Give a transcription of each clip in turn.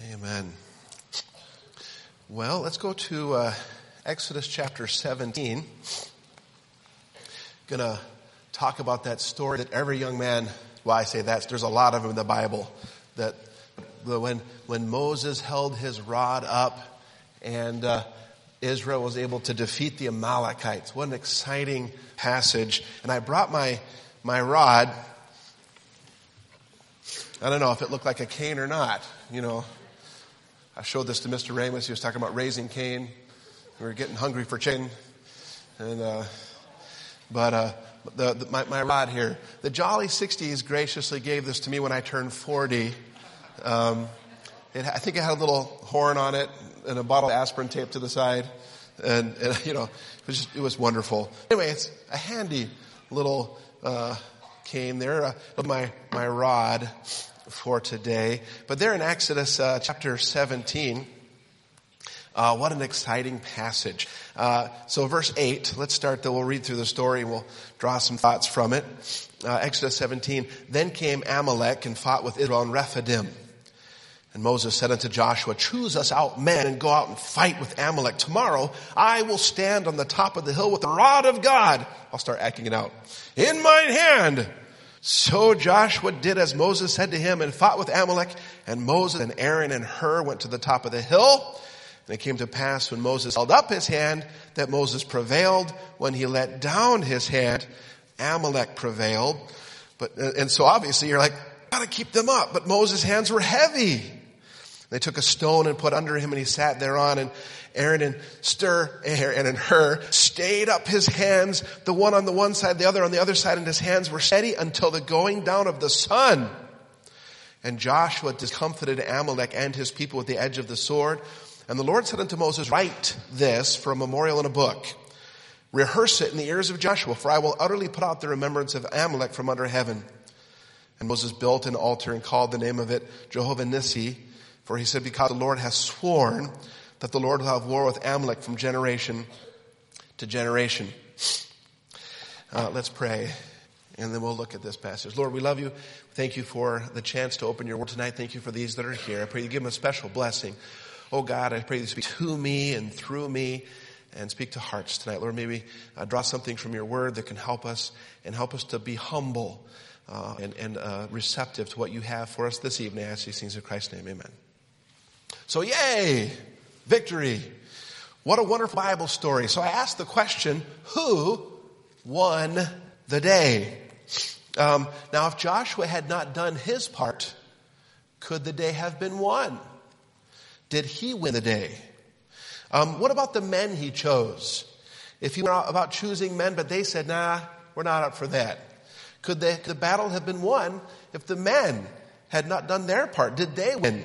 Amen. Well, let's go to uh, Exodus chapter 17. Going to talk about that story that every young man, well, I say that, there's a lot of them in the Bible, that when, when Moses held his rod up and uh, Israel was able to defeat the Amalekites. What an exciting passage. And I brought my, my rod. I don't know if it looked like a cane or not, you know. I showed this to Mr. Ramos. He was talking about raising Cain. We were getting hungry for chicken. And, uh, but, uh, the, the, my, my rod here. The Jolly 60s graciously gave this to me when I turned 40. Um, it, I think it had a little horn on it and a bottle of aspirin taped to the side. And, and you know, it was, just, it was wonderful. Anyway, it's a handy little, uh, cane there, uh, my, my rod for today. But there in Exodus uh, chapter 17, uh, what an exciting passage. Uh, so verse 8, let's start though. We'll read through the story and we'll draw some thoughts from it. Uh, Exodus 17, then came Amalek and fought with Israel in Rephidim. And Moses said unto Joshua, choose us out men and go out and fight with Amalek. Tomorrow I will stand on the top of the hill with the rod of God. I'll start acting it out. In my hand so Joshua did as Moses said to him and fought with Amalek and Moses and Aaron and Hur went to the top of the hill. And it came to pass when Moses held up his hand that Moses prevailed. When he let down his hand, Amalek prevailed. But, and so obviously you're like, gotta keep them up. But Moses' hands were heavy. They took a stone and put under him and he sat thereon and Aaron and Stir, Aaron and Hur stayed up his hands, the one on the one side, the other on the other side, and his hands were steady until the going down of the sun. And Joshua discomfited Amalek and his people with the edge of the sword. And the Lord said unto Moses, write this for a memorial in a book. Rehearse it in the ears of Joshua, for I will utterly put out the remembrance of Amalek from under heaven. And Moses built an altar and called the name of it Jehovah Nissi, for he said, because the Lord has sworn that the Lord will have war with Amalek from generation to generation. Uh, let's pray. And then we'll look at this passage. Lord, we love you. Thank you for the chance to open your word tonight. Thank you for these that are here. I pray you give them a special blessing. Oh God, I pray you speak to me and through me and speak to hearts tonight. Lord, maybe uh, draw something from your word that can help us and help us to be humble uh, and, and uh, receptive to what you have for us this evening. I ask these things in Christ's name. Amen. So yay! Victory. What a wonderful Bible story. So I asked the question, who won the day? Um, now if Joshua had not done his part, could the day have been won? Did he win the day? Um, what about the men he chose? If he were about choosing men, but they said, nah, we're not up for that. Could the, the battle have been won if the men had not done their part? Did they win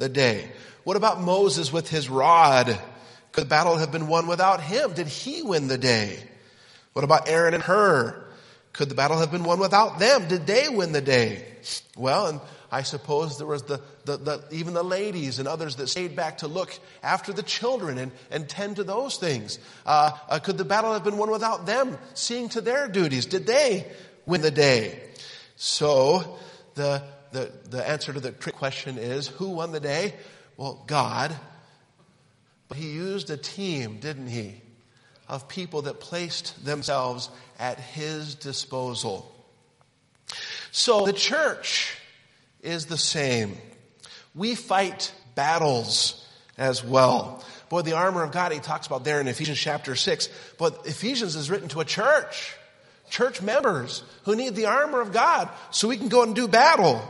the day? What about Moses with his rod? Could the battle have been won without him? Did he win the day? What about Aaron and Hur? Could the battle have been won without them? Did they win the day? Well, and I suppose there was the, the, the, even the ladies and others that stayed back to look after the children and, and tend to those things. Uh, uh, could the battle have been won without them seeing to their duties? Did they win the day? So the, the, the answer to the question is, who won the day? Well, God. But he used a team, didn't he, of people that placed themselves at his disposal. So the church is the same. We fight battles as well. Boy, the armor of God he talks about there in Ephesians chapter 6. But Ephesians is written to a church. Church members who need the armor of God so we can go and do battle.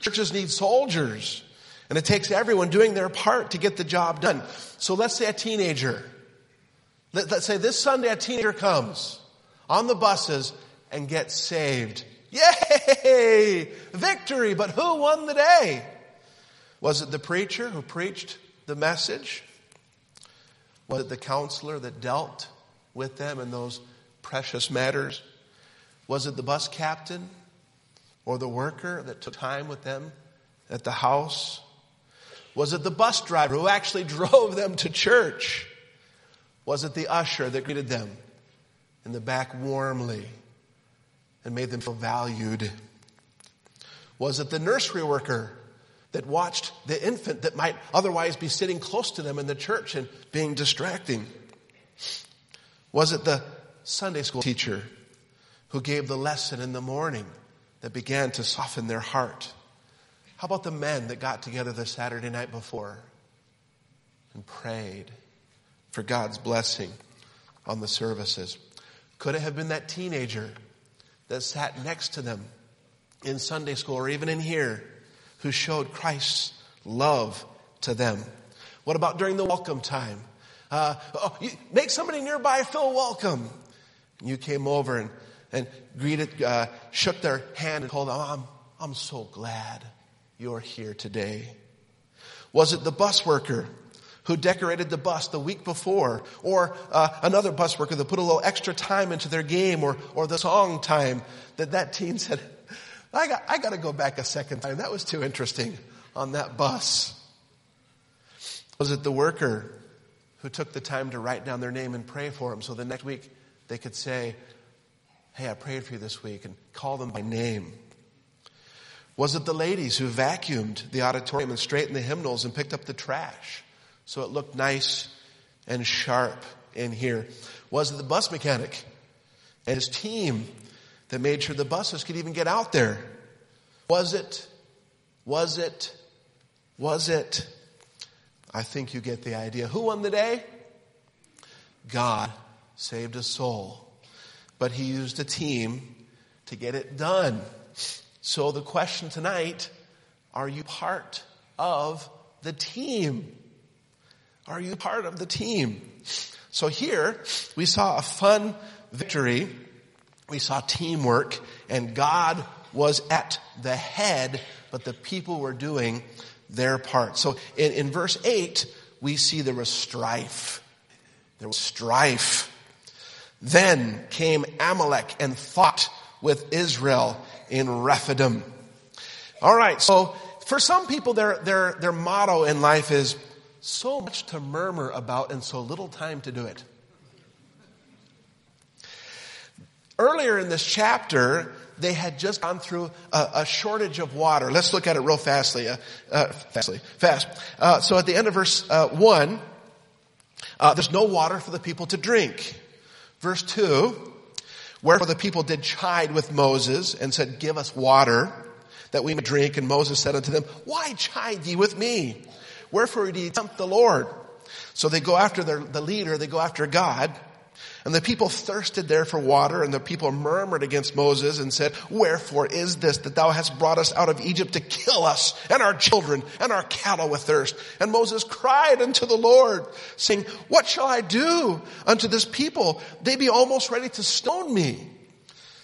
Churches need soldiers. And it takes everyone doing their part to get the job done. So let's say a teenager. Let, us say this Sunday a teenager comes on the buses and gets saved. Yay! Victory! But who won the day? Was it the preacher who preached the message? Was it the counselor that dealt with them in those precious matters? Was it the bus captain or the worker that took time with them at the house? Was it the bus driver who actually drove them to church? Was it the usher that greeted them in the back warmly and made them feel valued? Was it the nursery worker that watched the infant that might otherwise be sitting close to them in the church and being distracting? Was it the Sunday school teacher who gave the lesson in the morning that began to soften their heart? How about the men that got together the Saturday night before and prayed for God's blessing on the services? Could it have been that teenager that sat next to them in Sunday school or even in here who showed Christ's love to them? What about during the welcome time? Uh, oh, you, make somebody nearby feel welcome. And you came over and, and greeted, uh, shook their hand and told them, oh, I'm, I'm so glad you're here today. Was it the bus worker who decorated the bus the week before, or uh, another bus worker that put a little extra time into their game or, or the song time that that teen said, I got, I got to go back a second time. That was too interesting on that bus. Was it the worker who took the time to write down their name and pray for them so the next week they could say, Hey, I prayed for you this week and call them by name? Was it the ladies who vacuumed the auditorium and straightened the hymnals and picked up the trash so it looked nice and sharp in here? Was it the bus mechanic and his team that made sure the buses could even get out there? Was it? Was it? Was it? I think you get the idea. Who won the day? God saved a soul. But he used a team to get it done. So the question tonight, are you part of the team? Are you part of the team? So here we saw a fun victory. We saw teamwork and God was at the head, but the people were doing their part. So in, in verse 8, we see there was strife. There was strife. Then came Amalek and fought with Israel in Rephidim. All right, so for some people, their, their, their motto in life is so much to murmur about and so little time to do it. Earlier in this chapter, they had just gone through a, a shortage of water. Let's look at it real fastly, uh, uh, fastly, fast. Uh, so at the end of verse uh, one, uh, there's no water for the people to drink. Verse two, wherefore the people did chide with Moses and said, "Give us water that we may drink." And Moses said unto them, "Why chide ye with me? Wherefore do ye tempt the Lord?" So they go after their, the leader, they go after God. And the people thirsted there for water, and the people murmured against Moses and said, Wherefore is this that thou hast brought us out of Egypt to kill us and our children and our cattle with thirst? And Moses cried unto the Lord, saying, What shall I do unto this people? They be almost ready to stone me.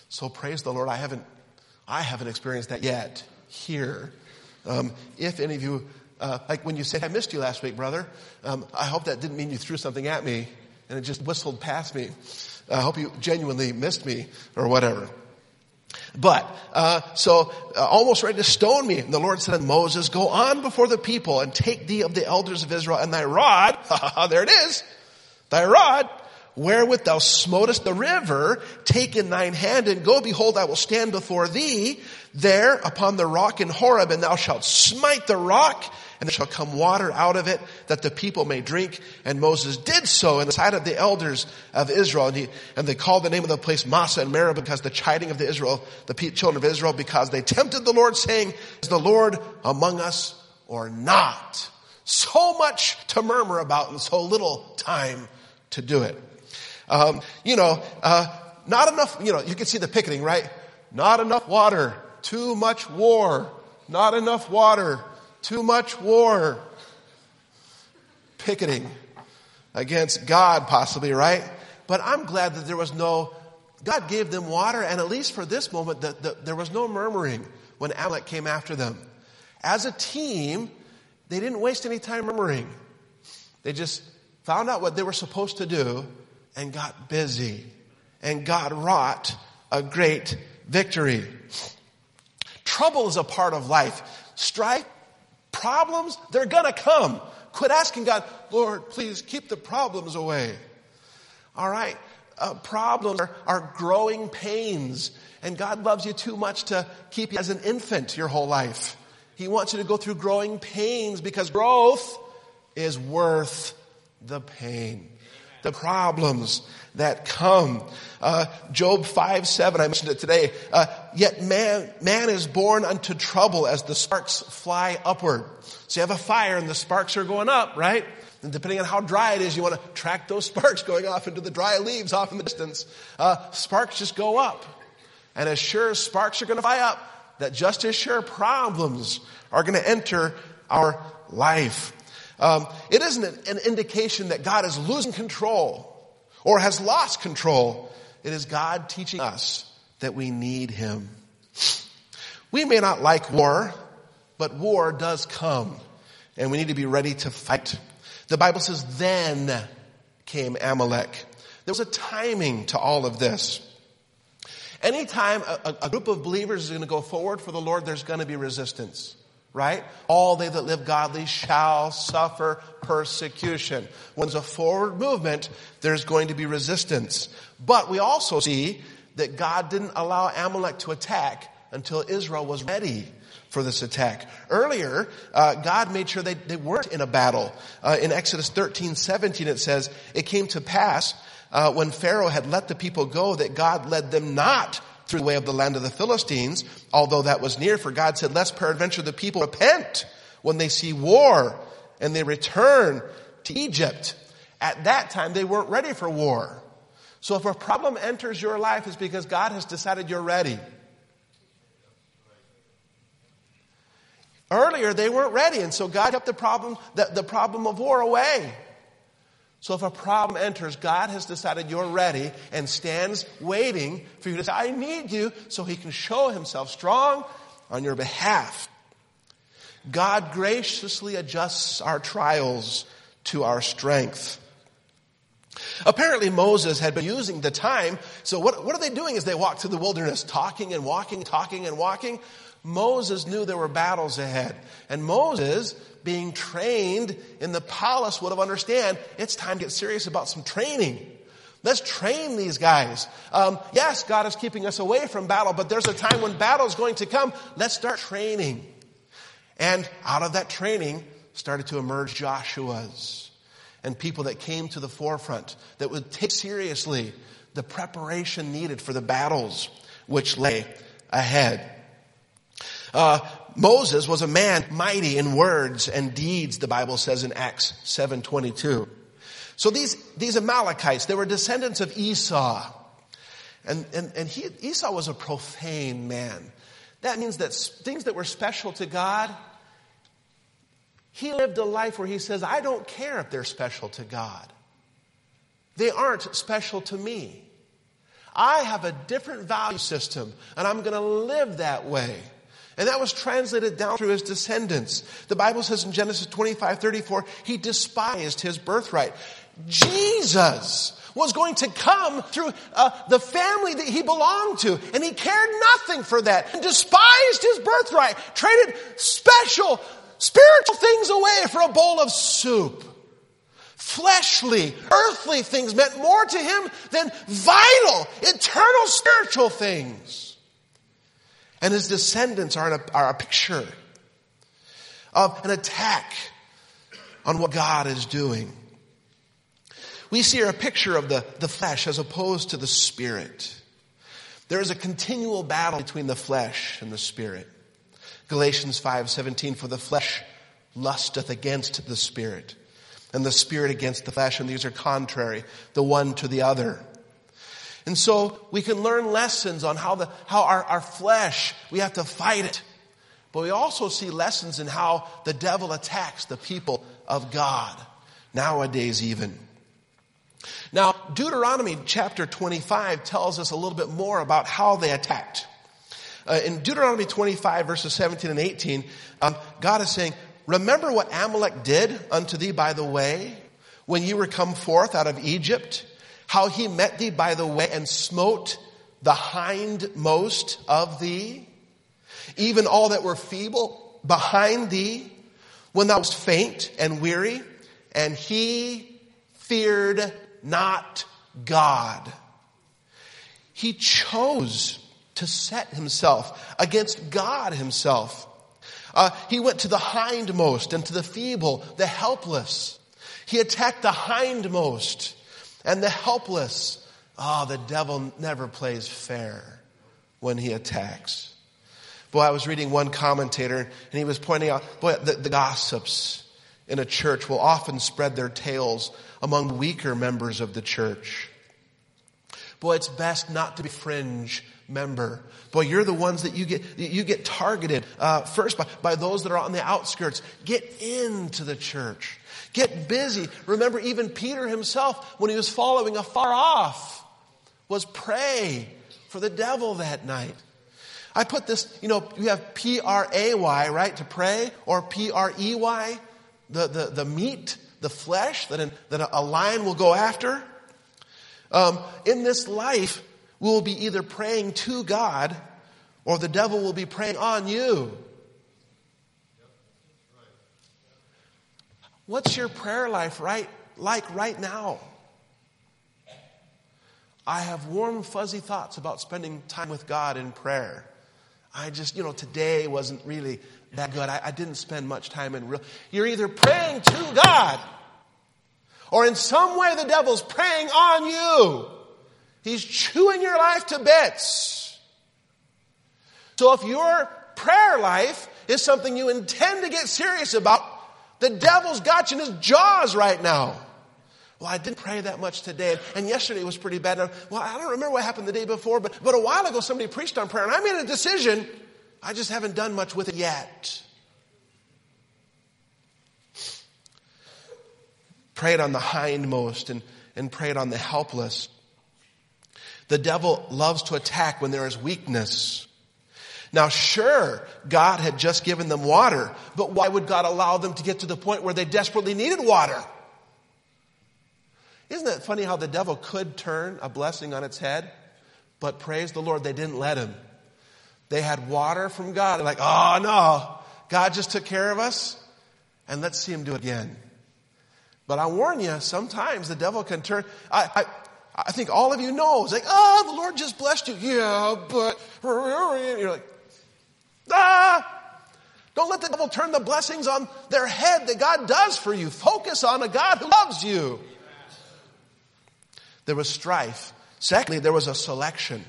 So praise the Lord. I haven't, I haven't experienced that yet here. Um, if any of you, uh, like when you said, I missed you last week, brother, um, I hope that didn't mean you threw something at me and it just whistled past me. I hope you genuinely missed me or whatever. But, uh, so, uh, almost ready to stone me. And the Lord said to Moses, go on before the people and take thee of the elders of Israel and thy rod, there it is, thy rod, wherewith thou smotest the river, take in thine hand and go, behold, I will stand before thee there upon the rock in Horeb, and thou shalt smite the rock, and there shall come water out of it that the people may drink. And Moses did so in the sight of the elders of Israel. And, he, and they called the name of the place Massah and Meribah because the chiding of the Israel, the children of Israel, because they tempted the Lord saying, is the Lord among us or not? So much to murmur about and so little time to do it. Um, you know, uh, not enough, you know, you can see the picketing, right? Not enough water, too much war, not enough water, too much war. Picketing against God, possibly, right? But I'm glad that there was no, God gave them water, and at least for this moment, the, the, there was no murmuring when Amalek came after them. As a team, they didn't waste any time murmuring. They just found out what they were supposed to do and got busy. And God wrought a great victory. Trouble is a part of life. Strife Problems, they're gonna come. Quit asking God, Lord, please keep the problems away. All right? Uh, problems are, are growing pains. And God loves you too much to keep you as an infant your whole life. He wants you to go through growing pains because growth is worth the pain. The problems that come. Uh, Job 5 7, I mentioned it today. Uh, Yet man, man is born unto trouble as the sparks fly upward. So you have a fire and the sparks are going up, right? And depending on how dry it is, you want to track those sparks going off into the dry leaves off in the distance. Uh, sparks just go up. And as sure as sparks are going to fly up, that just as sure problems are going to enter our life. Um, it isn't an indication that God is losing control or has lost control. It is God teaching us that we need Him. We may not like war, but war does come and we need to be ready to fight. The Bible says, then came Amalek. There was a timing to all of this. Anytime a, a, group of believers is going to go forward for the Lord, there's going to be resistance right? All they that live godly shall suffer persecution. When there's a forward movement, there's going to be resistance. But we also see that God didn't allow Amalek to attack until Israel was ready for this attack. Earlier, uh, God made sure they, they weren't in a battle. Uh, in Exodus 13, 17, it says, It came to pass uh, when Pharaoh had let the people go that God led them not through the way of the land of the Philistines, although that was near, for God said, lest peradventure the people repent when they see war and they return to Egypt. At that time, they weren't ready for war. So if a problem enters your life, it's because God has decided you're ready. Earlier, they weren't ready, and so God kept the problem, the, the problem of war away. So if a problem enters, God has decided you're ready and stands waiting for you to say, I need you, so he can show himself strong on your behalf. God graciously adjusts our trials to our strength. Apparently Moses had been using the time. So what, what are they doing as they walk through the wilderness? Talking and walking, talking and walking. Moses knew there were battles ahead. And Moses being trained in the palace would have understand it's time to get serious about some training. Let's train these guys. Um, yes, God is keeping us away from battle, but there's a time when battle is going to come. Let's start training. And out of that training started to emerge Joshua's and people that came to the forefront that would take seriously the preparation needed for the battles which lay ahead. Uh, Moses was a man mighty in words and deeds, the Bible says in Acts 7.22. So these, these Amalekites, they were descendants of Esau. And, and, and he, Esau was a profane man. That means that things that were special to God, he lived a life where he says, I don't care if they're special to God. They aren't special to me. I have a different value system, and I'm going to live that way. And that was translated down through his descendants. The Bible says in Genesis 25, 34, he despised his birthright. Jesus was going to come through uh, the family that he belonged to, and he cared nothing for that, and despised his birthright, traded special, spiritual things away for a bowl of soup. Fleshly, earthly things meant more to him than vital, eternal spiritual things. And his descendants are, a, are a picture of an attack on what God is doing. We see a picture of the, the flesh as opposed to the spirit. There is a continual battle between the flesh and the spirit. Galatians 5:17 for the flesh lusteth against the spirit and the spirit against the flesh and these are contrary the one to the other and so we can learn lessons on how the, how our, our flesh, we have to fight it. But we also see lessons in how the devil attacks the people of God, nowadays even. Now, Deuteronomy chapter 25 tells us a little bit more about how they attacked. Uh, in Deuteronomy 25 verses 17 and 18, um, God is saying, remember what Amalek did unto thee by the way when you were come forth out of Egypt? How he met thee by the way and smote the hindmost of thee, even all that were feeble behind thee, when thou wast faint and weary, and he feared not God. He chose to set himself against God himself. Uh, he went to the hindmost and to the feeble, the helpless. He attacked the hindmost and the helpless. Oh, the devil never plays fair when he attacks. Boy, I was reading one commentator and he was pointing out, boy, the, the gossips in a church will often spread their tales among weaker members of the church. Boy, it's best not to be fringe member. Boy, you're the ones that you get, you get targeted uh, first by, by those that are on the outskirts. Get into the church. Get busy. Remember, even Peter himself, when he was following afar off, was prey for the devil that night. I put this, you know, you have P R A Y, right, to pray, or P R E Y, the, the, the meat, the flesh that, an, that a lion will go after. Um, in this life, we will be either praying to God or the devil will be preying on you. What's your prayer life right, like right now? I have warm, fuzzy thoughts about spending time with God in prayer. I just, you know, today wasn't really that good. I, I didn't spend much time in real. You're either praying to God or in some way the devil's preying on you. He's chewing your life to bits. So if your prayer life is something you intend to get serious about, the devil's got you in his jaws right now. Well, I didn't pray that much today, and yesterday was pretty bad. Well, I don't remember what happened the day before, but, but a while ago somebody preached on prayer, and I made a decision. I just haven't done much with it yet. Pray it on the hindmost and, and pray it on the helpless. The devil loves to attack when there is weakness. Now, sure, God had just given them water, but why would God allow them to get to the point where they desperately needed water? Isn't it funny how the devil could turn a blessing on its head? But praise the Lord, they didn't let him. They had water from God. They're like, oh no, God just took care of us, and let's see him do it again. But I warn you, sometimes the devil can turn. I, I, I think all of you know. It's like, oh, the Lord just blessed you. Yeah, but you're like, ah. Don't let the devil turn the blessings on their head that God does for you. Focus on a God who loves you. There was strife. Secondly, there was a selection.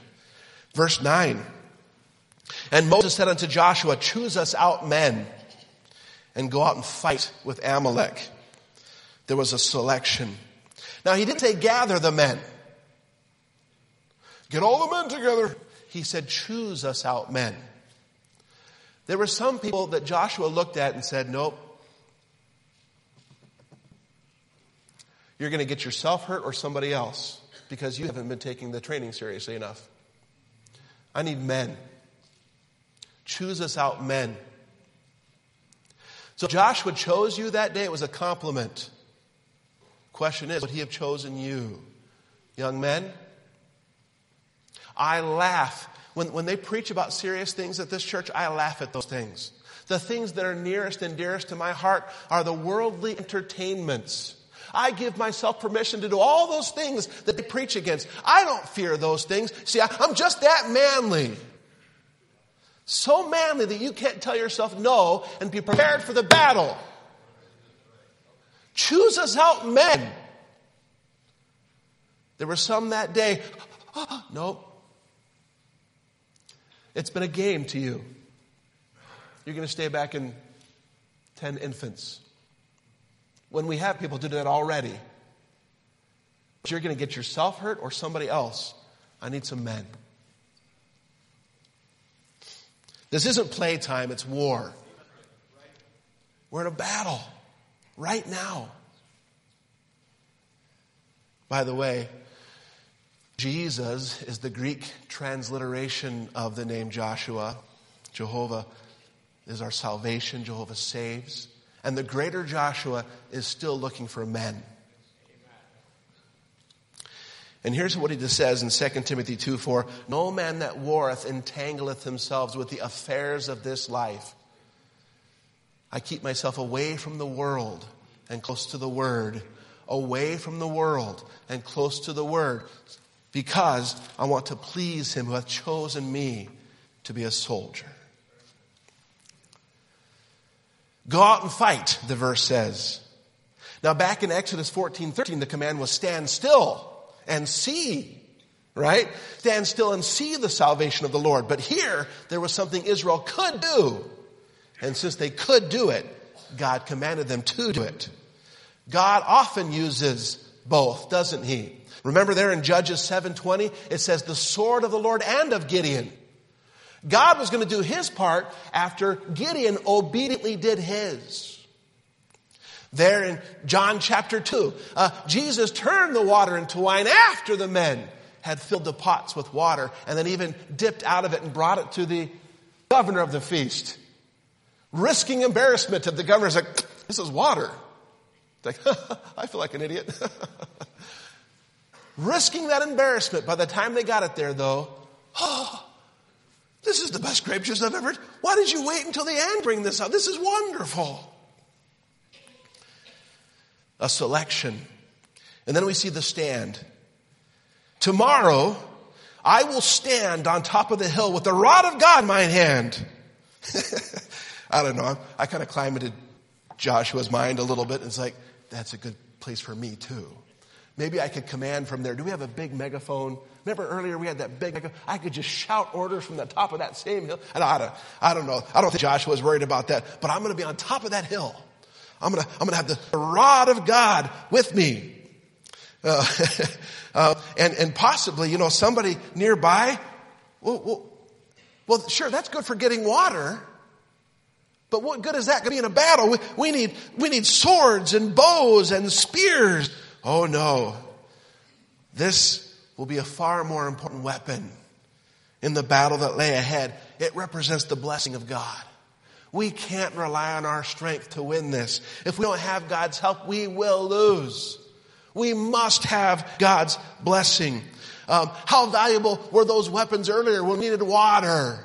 Verse 9. And Moses said unto Joshua, Choose us out men and go out and fight with Amalek. There was a selection. Now, he didn't say gather the men. Get all the men together. He said, choose us out men. There were some people that Joshua looked at and said, nope. You're going to get yourself hurt or somebody else because you haven't been taking the training seriously enough. I need men. Choose us out men. So Joshua chose you that day. It was a compliment. Question is, would he have chosen you? Young men, I laugh. When, when they preach about serious things at this church, I laugh at those things. The things that are nearest and dearest to my heart are the worldly entertainments. I give myself permission to do all those things that they preach against. I don't fear those things. See, I, I'm just that manly. So manly that you can't tell yourself no and be prepared for the battle. Choose us out men. There were some that day, oh, nope, it's been a game to you. You're going to stay back in 10 infants. When we have people to do that already, but you're going to get yourself hurt or somebody else. I need some men. This isn't playtime, it's war. We're in a battle right now. By the way, Jesus is the Greek transliteration of the name Joshua. Jehovah is our salvation. Jehovah saves. And the greater Joshua is still looking for men. And here's what he just says in 2 Timothy 2 4 No man that warreth entangleth himself with the affairs of this life. I keep myself away from the world and close to the word. Away from the world and close to the word because I want to please him who hath chosen me to be a soldier. Go out and fight, the verse says. Now back in Exodus 14, 13, the command was stand still and see, right? Stand still and see the salvation of the Lord. But here, there was something Israel could do. And since they could do it, God commanded them to do it. God often uses both, doesn't he? Remember there in Judges 7:20, it says the sword of the Lord and of Gideon. God was going to do his part after Gideon obediently did his. There in John chapter 2, uh, Jesus turned the water into wine after the men had filled the pots with water and then even dipped out of it and brought it to the governor of the feast. Risking embarrassment to the governor's like, this is water. It's like, I feel like an idiot. Risking that embarrassment. By the time they got it there though, oh, this is the best grape juice I've ever. Why did you wait until the end bring this out? This is wonderful. A selection. And then we see the stand. Tomorrow, I will stand on top of the hill with the rod of God in my hand. I don't know. I kind of climbed into Joshua's mind a little bit and it's like, that's a good place for me too. Maybe I could command from there. Do we have a big megaphone? Remember earlier we had that big, megaphone? I could just shout orders from the top of that same hill. And I don't, I don't know. I don't think Joshua was worried about that, but I'm going to be on top of that hill. I'm going to, I'm going to have the rod of God with me. Uh, uh, and, and possibly, you know, somebody nearby. Well, well, well, sure, that's good for getting water. But what good is that going to be in a battle? We, we need, we need swords and bows and spears. Oh no. This will be a far more important weapon in the battle that lay ahead. It represents the blessing of God. We can't rely on our strength to win this. If we don't have God's help, we will lose. We must have God's blessing. Um, how valuable were those weapons earlier when we needed water?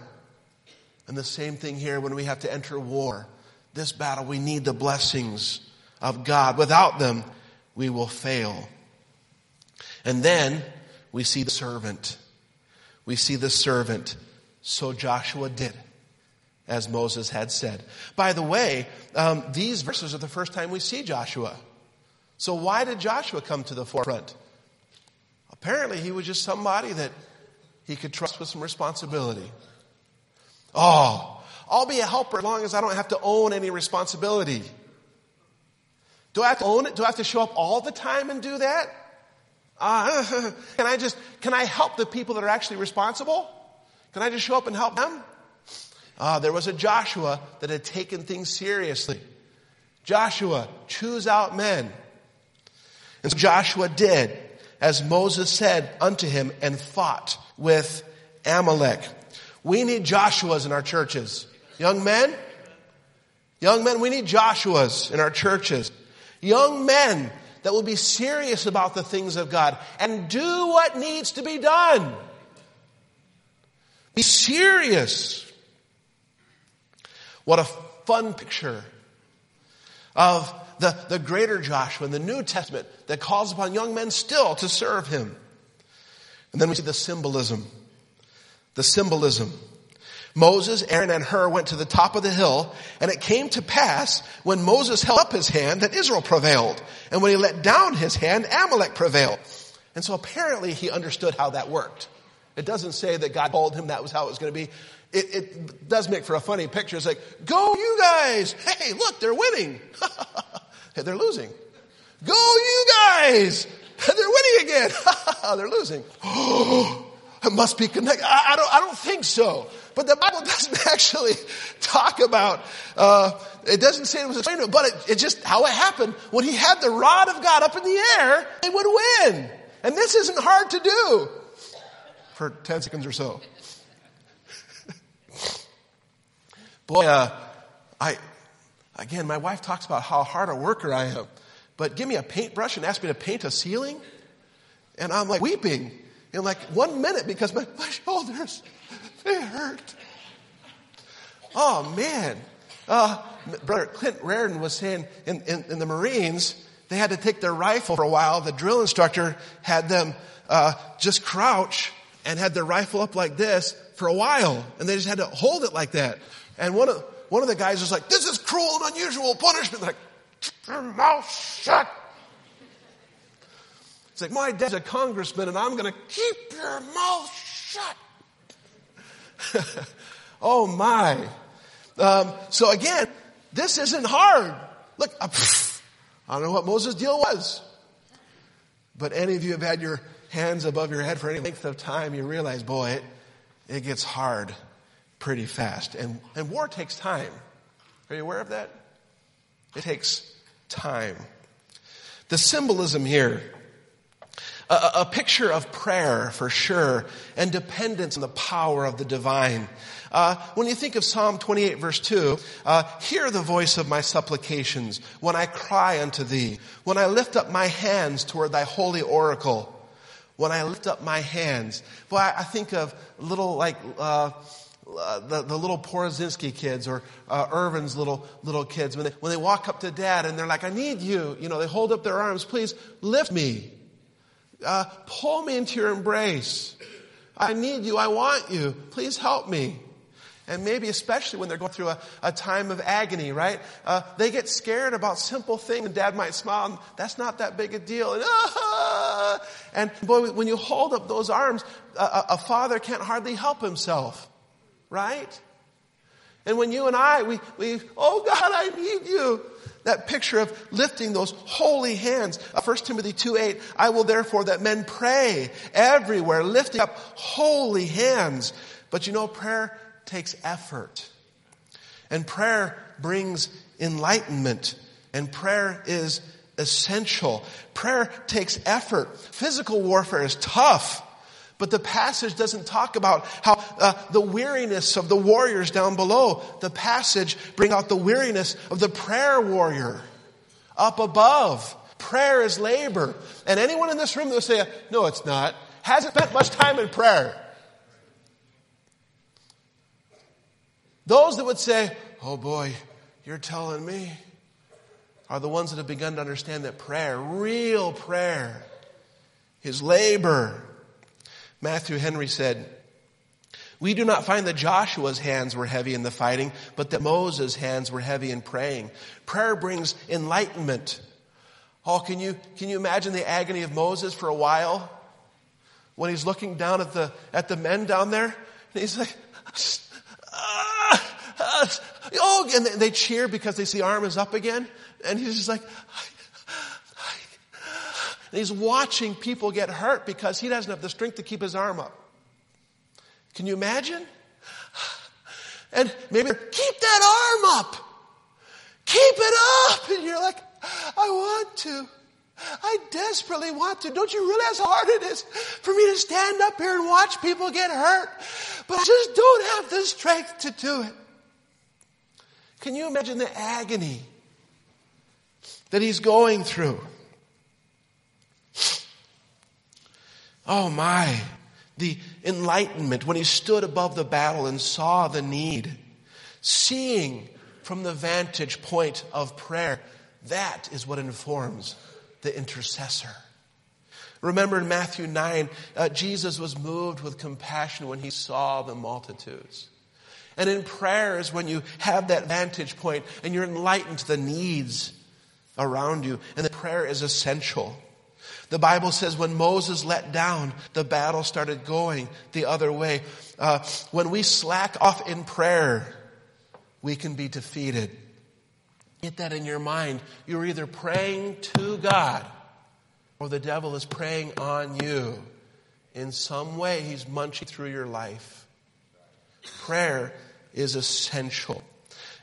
And the same thing here when we have to enter war. This battle, we need the blessings of God. Without them, we will fail. And then we see the servant. We see the servant. So Joshua did, as Moses had said. By the way, um, these verses are the first time we see Joshua. So why did Joshua come to the forefront? Apparently, he was just somebody that he could trust with some responsibility. Oh, I'll be a helper as long as I don't have to own any responsibility. Do I have to own it? Do I have to show up all the time and do that? Uh, can I just, can I help the people that are actually responsible? Can I just show up and help them? Uh, there was a Joshua that had taken things seriously. Joshua, choose out men. And so Joshua did as Moses said unto him and fought with Amalek. We need Joshuas in our churches. Young men, young men, we need Joshuas in our churches. Young men that will be serious about the things of God and do what needs to be done. Be serious. What a fun picture of the, the greater Joshua in the New Testament that calls upon young men still to serve him. And then we see the symbolism. The symbolism. Moses, Aaron, and Hur went to the top of the hill, and it came to pass when Moses held up his hand that Israel prevailed. And when he let down his hand, Amalek prevailed. And so apparently he understood how that worked. It doesn't say that God told him that was how it was going to be. It, it does make for a funny picture. It's like, go you guys! Hey, look, they're winning. they're losing. Go you guys! They're winning again. they're losing. must be connected. I, I, don't, I don't think so. But the Bible doesn't actually talk about, uh, it doesn't say it was explained, but it, it just, how it happened. When he had the rod of God up in the air, they would win. And this isn't hard to do for 10 seconds or so. Boy, uh, I, again, my wife talks about how hard a worker I am. But give me a paintbrush and ask me to paint a ceiling. And I'm like weeping in like one minute because my, my shoulders, they hurt. Oh man. Uh, Brother Clint Raridan was saying in, in, in, the Marines, they had to take their rifle for a while. The drill instructor had them uh, just crouch and had their rifle up like this for a while. And they just had to hold it like that. And one of, one of the guys was like, this is cruel and unusual punishment. Like, your mouth shut. It's like, my dad's a congressman and I'm going to keep your mouth shut. oh my. Um, so again, this isn't hard. Look, uh, I don't know what Moses' deal was. But any of you have had your hands above your head for any length of time, you realize, boy, it, it gets hard pretty fast. And, and war takes time. Are you aware of that? It takes time. The symbolism here a, a, picture of prayer for sure and dependence on the power of the divine. Uh, when you think of Psalm 28 verse 2, uh, hear the voice of my supplications when I cry unto thee, when I lift up my hands toward thy holy oracle, when I lift up my hands. Boy, I, I think of little like, uh, uh, the, the little Porozinski kids or uh, Irvin's little little kids when they when they walk up to dad and they're like, "I need you," you know, they hold up their arms, "Please lift me, uh, pull me into your embrace. I need you. I want you. Please help me." And maybe especially when they're going through a, a time of agony, right? Uh, they get scared about simple things. And dad might smile, and that's not that big a deal. And, ah! and boy, when you hold up those arms, a, a father can't hardly help himself right? And when you and I, we, we, oh God, I need you. That picture of lifting those holy hands. Uh, 1 Timothy 2 8, I will therefore that men pray everywhere, lifting up holy hands. But you know, prayer takes effort. And prayer brings enlightenment. And prayer is essential. Prayer takes effort. Physical warfare is tough. But the passage doesn't talk about how uh, the weariness of the warriors down below. The passage bring out the weariness of the prayer warrior up above. Prayer is labor. And anyone in this room that will say, no, it's not, hasn't spent much time in prayer. Those that would say, oh boy, you're telling me, are the ones that have begun to understand that prayer, real prayer, is labor. Matthew Henry said, we do not find that Joshua's hands were heavy in the fighting, but that Moses' hands were heavy in praying. Prayer brings enlightenment. Oh, can you, can you imagine the agony of Moses for a while? When he's looking down at the, at the men down there, and he's like, ah, ah, oh, and they cheer because they see arm is up again. And he's just like, he's watching people get hurt because he doesn't have the strength to keep his arm up. Can you imagine? And maybe keep that arm up. Keep it up. And you're like, I want to. I desperately want to. Don't you realize how hard it is for me to stand up here and watch people get hurt? But I just don't have the strength to do it. Can you imagine the agony that he's going through? Oh my, the enlightenment when he stood above the battle and saw the need, seeing from the vantage point of prayer. That is what informs the intercessor. Remember in Matthew 9, uh, Jesus was moved with compassion when he saw the multitudes. And in prayer is when you have that vantage point and you're enlightened to the needs around you. And the prayer is essential. The Bible says when Moses let down, the battle started going the other way. Uh, when we slack off in prayer, we can be defeated. Get that in your mind. You're either praying to God or the devil is preying on you. In some way, he's munching through your life. Prayer is essential.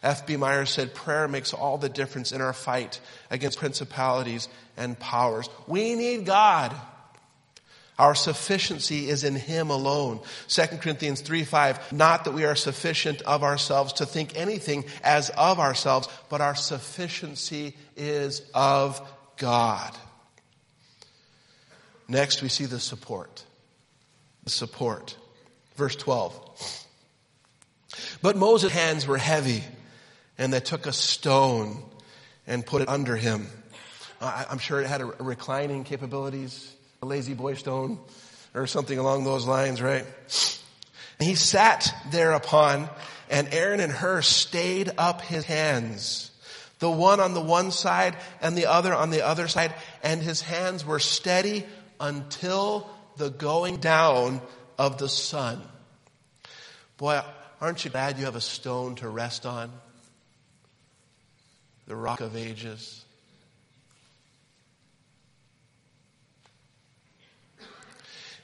F.B. Meyer said, prayer makes all the difference in our fight against principalities and powers. We need God. Our sufficiency is in Him alone. 2 Corinthians 3 5, not that we are sufficient of ourselves to think anything as of ourselves, but our sufficiency is of God. Next, we see the support. The support. Verse 12. But Moses' hands were heavy and they took a stone and put it under him. I'm sure it had a reclining capabilities, a La-Z-Boy stone or something along those lines, right? And he sat thereupon And Aaron and Hur stayed up his hands, the one on the one side and the other on the other side, and his hands were steady until the going down of the sun. Boy, aren't you glad you have a stone to rest on? The rock of ages.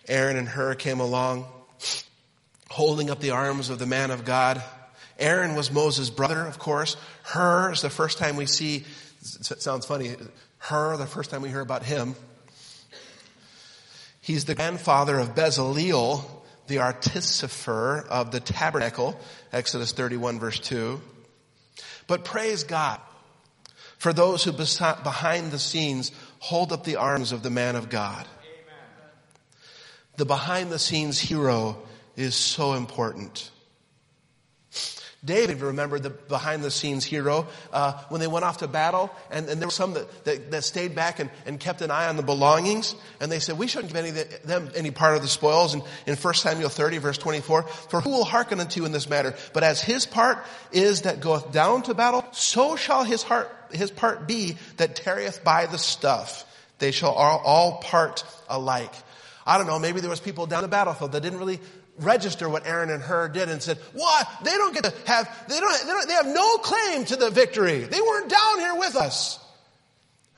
Aaron and Hur came along, holding up the arms of the man of God. Aaron was Moses' brother, of course. Hur is the first time we see, sounds funny, Hur, the first time we hear about him. He's the grandfather of Bezaleel, the artificer of the tabernacle, Exodus 31 verse 2. But praise God for those who behind the scenes hold up the arms of the man of God. The behind the scenes hero is so important. David remembered the behind the scenes hero uh, when they went off to battle, and, and there were some that, that, that, stayed back and, and kept an eye on the belongings, and they said, we shouldn't give any the, them any part of the spoils. And in 1 Samuel 30, verse 24, for who will hearken unto you in this matter? But as his part is that goeth down to battle, so shall his heart, his part be that tarrieth by the stuff. They shall all, all part alike. I don't know, maybe there was people down the battlefield that didn't really register what Aaron and Hur did and said, what? They don't get to have, they don't, they don't, they have no claim to the victory. They weren't down here with us.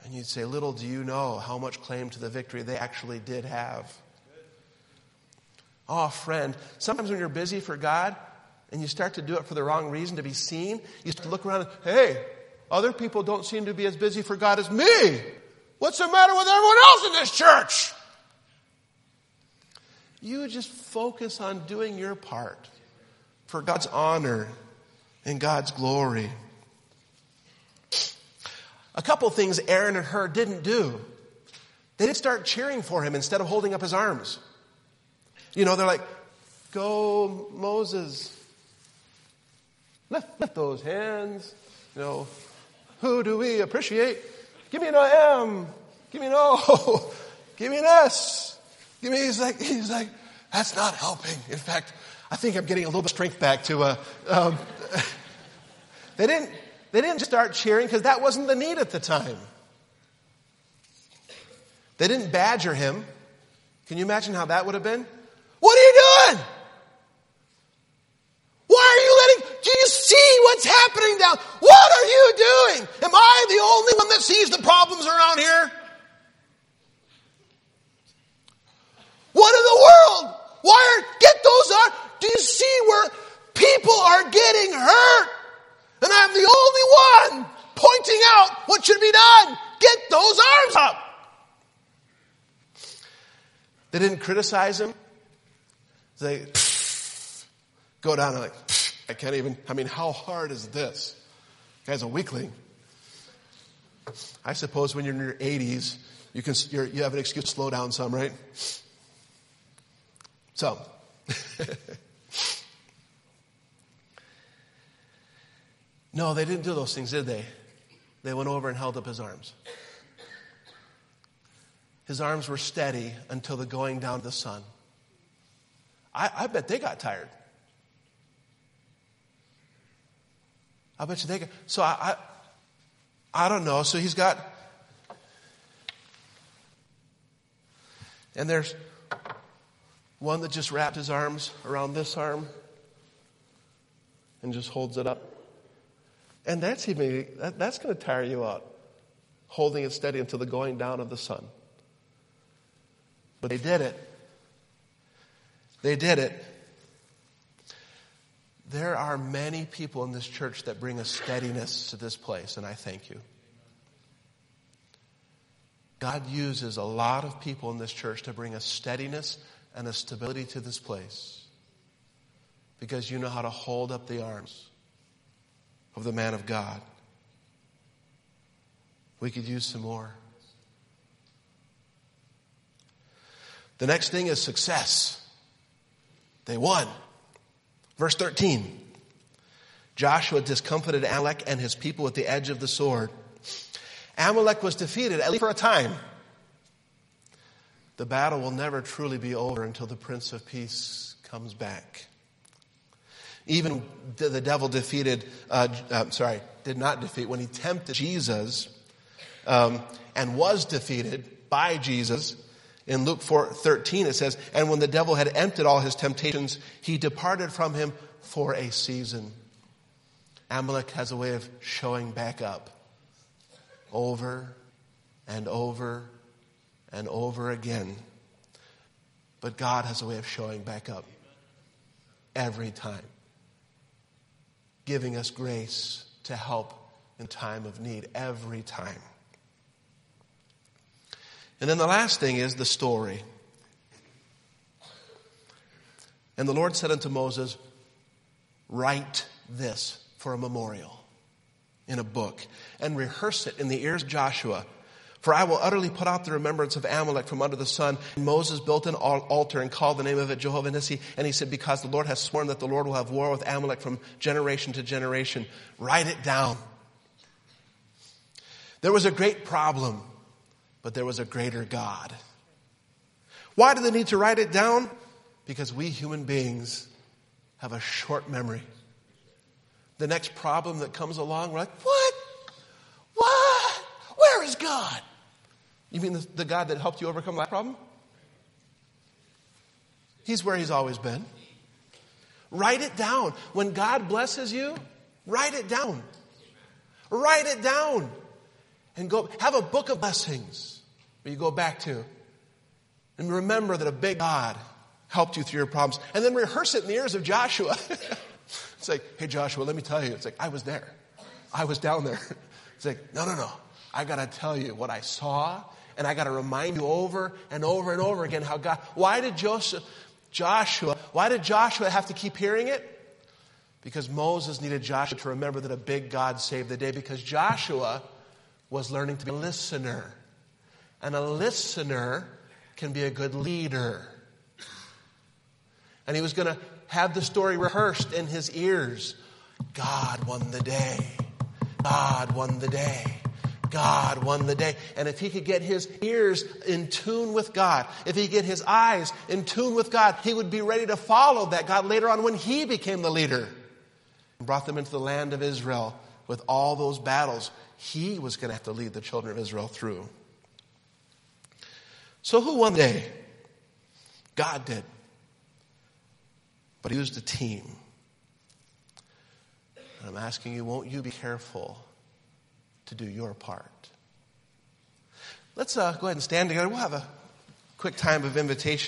And you'd say, little do you know how much claim to the victory they actually did have. Oh, friend, sometimes when you're busy for God and you start to do it for the wrong reason to be seen, you start to look around and, hey, other people don't seem to be as busy for God as me. What's the matter with everyone else in this church? You just focus on doing your part for God's honor and God's glory. A couple things Aaron and Hur didn't do. They didn't start cheering for him instead of holding up his arms. You know, they're like, go Moses. Lift, lift those hands. You know, who do we appreciate? Give me an M. Give me an O. Give me an S. Give me, he's like, he's like, that's not helping. In fact, I think I'm getting a little bit of strength back to, uh, um, they didn't, they didn't start cheering because that wasn't the need at the time. They didn't badger him. Can you imagine how that would have been? What are you doing? Why are you letting, do you see what's happening down? What are you doing? Am I the only one that sees the problems around here? What in the world? Why are, get those on. Do you see where people are getting hurt? And I'm the only one pointing out what should be done. Get those arms up. They didn't criticize him. They go down and like, I can't even, I mean, how hard is this? guy's a weakling. I suppose when you're in your 80s, you can, you have an excuse to slow down some, right? So, no, they didn't do those things, did they? They went over and held up his arms. His arms were steady until the going down of the sun. I, I bet they got tired. I bet you they got. So I, I, I don't know. So he's got. And there's one that just wrapped his arms around this arm and just holds it up. And that's even, that, that's going to tire you out, holding it steady until the going down of the sun. But they did it. They did it. There are many people in this church that bring a steadiness to this place, and I thank you. God uses a lot of people in this church to bring a steadiness and a stability to this place because you know how to hold up the arms of the man of God. We could use some more. The next thing is success. They won. Verse 13 Joshua discomfited Amalek and his people at the edge of the sword. Amalek was defeated, at least for a time. The battle will never truly be over until the Prince of Peace comes back. Even the, devil defeated, uh, uh, sorry, did not defeat, when he tempted Jesus um, and was defeated by Jesus, in Luke 4 13, it says, And when the devil had emptied all his temptations, he departed from him for a season. Amalek has a way of showing back up over and over and over again. But God has a way of showing back up every time, giving us grace to help in time of need every time. And then the last thing is the story. And the Lord said unto Moses, Write this for a memorial in a book and rehearse it in the ears of Joshua. For I will utterly put out the remembrance of Amalek from under the sun. And Moses built an altar and called the name of it Jehovah Nissi. And he said, Because the Lord has sworn that the Lord will have war with Amalek from generation to generation. Write it down. There was a great problem, but there was a greater God. Why do they need to write it down? Because we human beings have a short memory. The next problem that comes along, we're like, what? What? Where is God? You mean the, the God that helped you overcome that problem? He's where He's always been. Write it down. When God blesses you, write it down. Write it down. And go have a book of blessings where you go back to. And remember that a big God helped you through your problems. And then rehearse it in the ears of Joshua. it's like, hey, Joshua, let me tell you. It's like, I was there. I was down there. It's like, no, no, no. I got to tell you what I saw, and I got to remind you over and over and over again how God. Why did Joseph, Joshua, why did Joshua have to keep hearing it? Because Moses needed Joshua to remember that a big God saved the day, because Joshua was learning to be a listener. And a listener can be a good leader. And he was going to have the story rehearsed in his ears. God won the day. God won the day. God won the day. And if he could get his ears in tune with God, if he could get his eyes in tune with God, he would be ready to follow that God later on when he became the leader and brought them into the land of Israel with all those battles he was going to have to lead the children of Israel through. So who won the day? God did but he used a team. And I'm asking you, won't you be careful to do your part? Let's uh, go ahead and stand together. We'll have a quick time of invitation.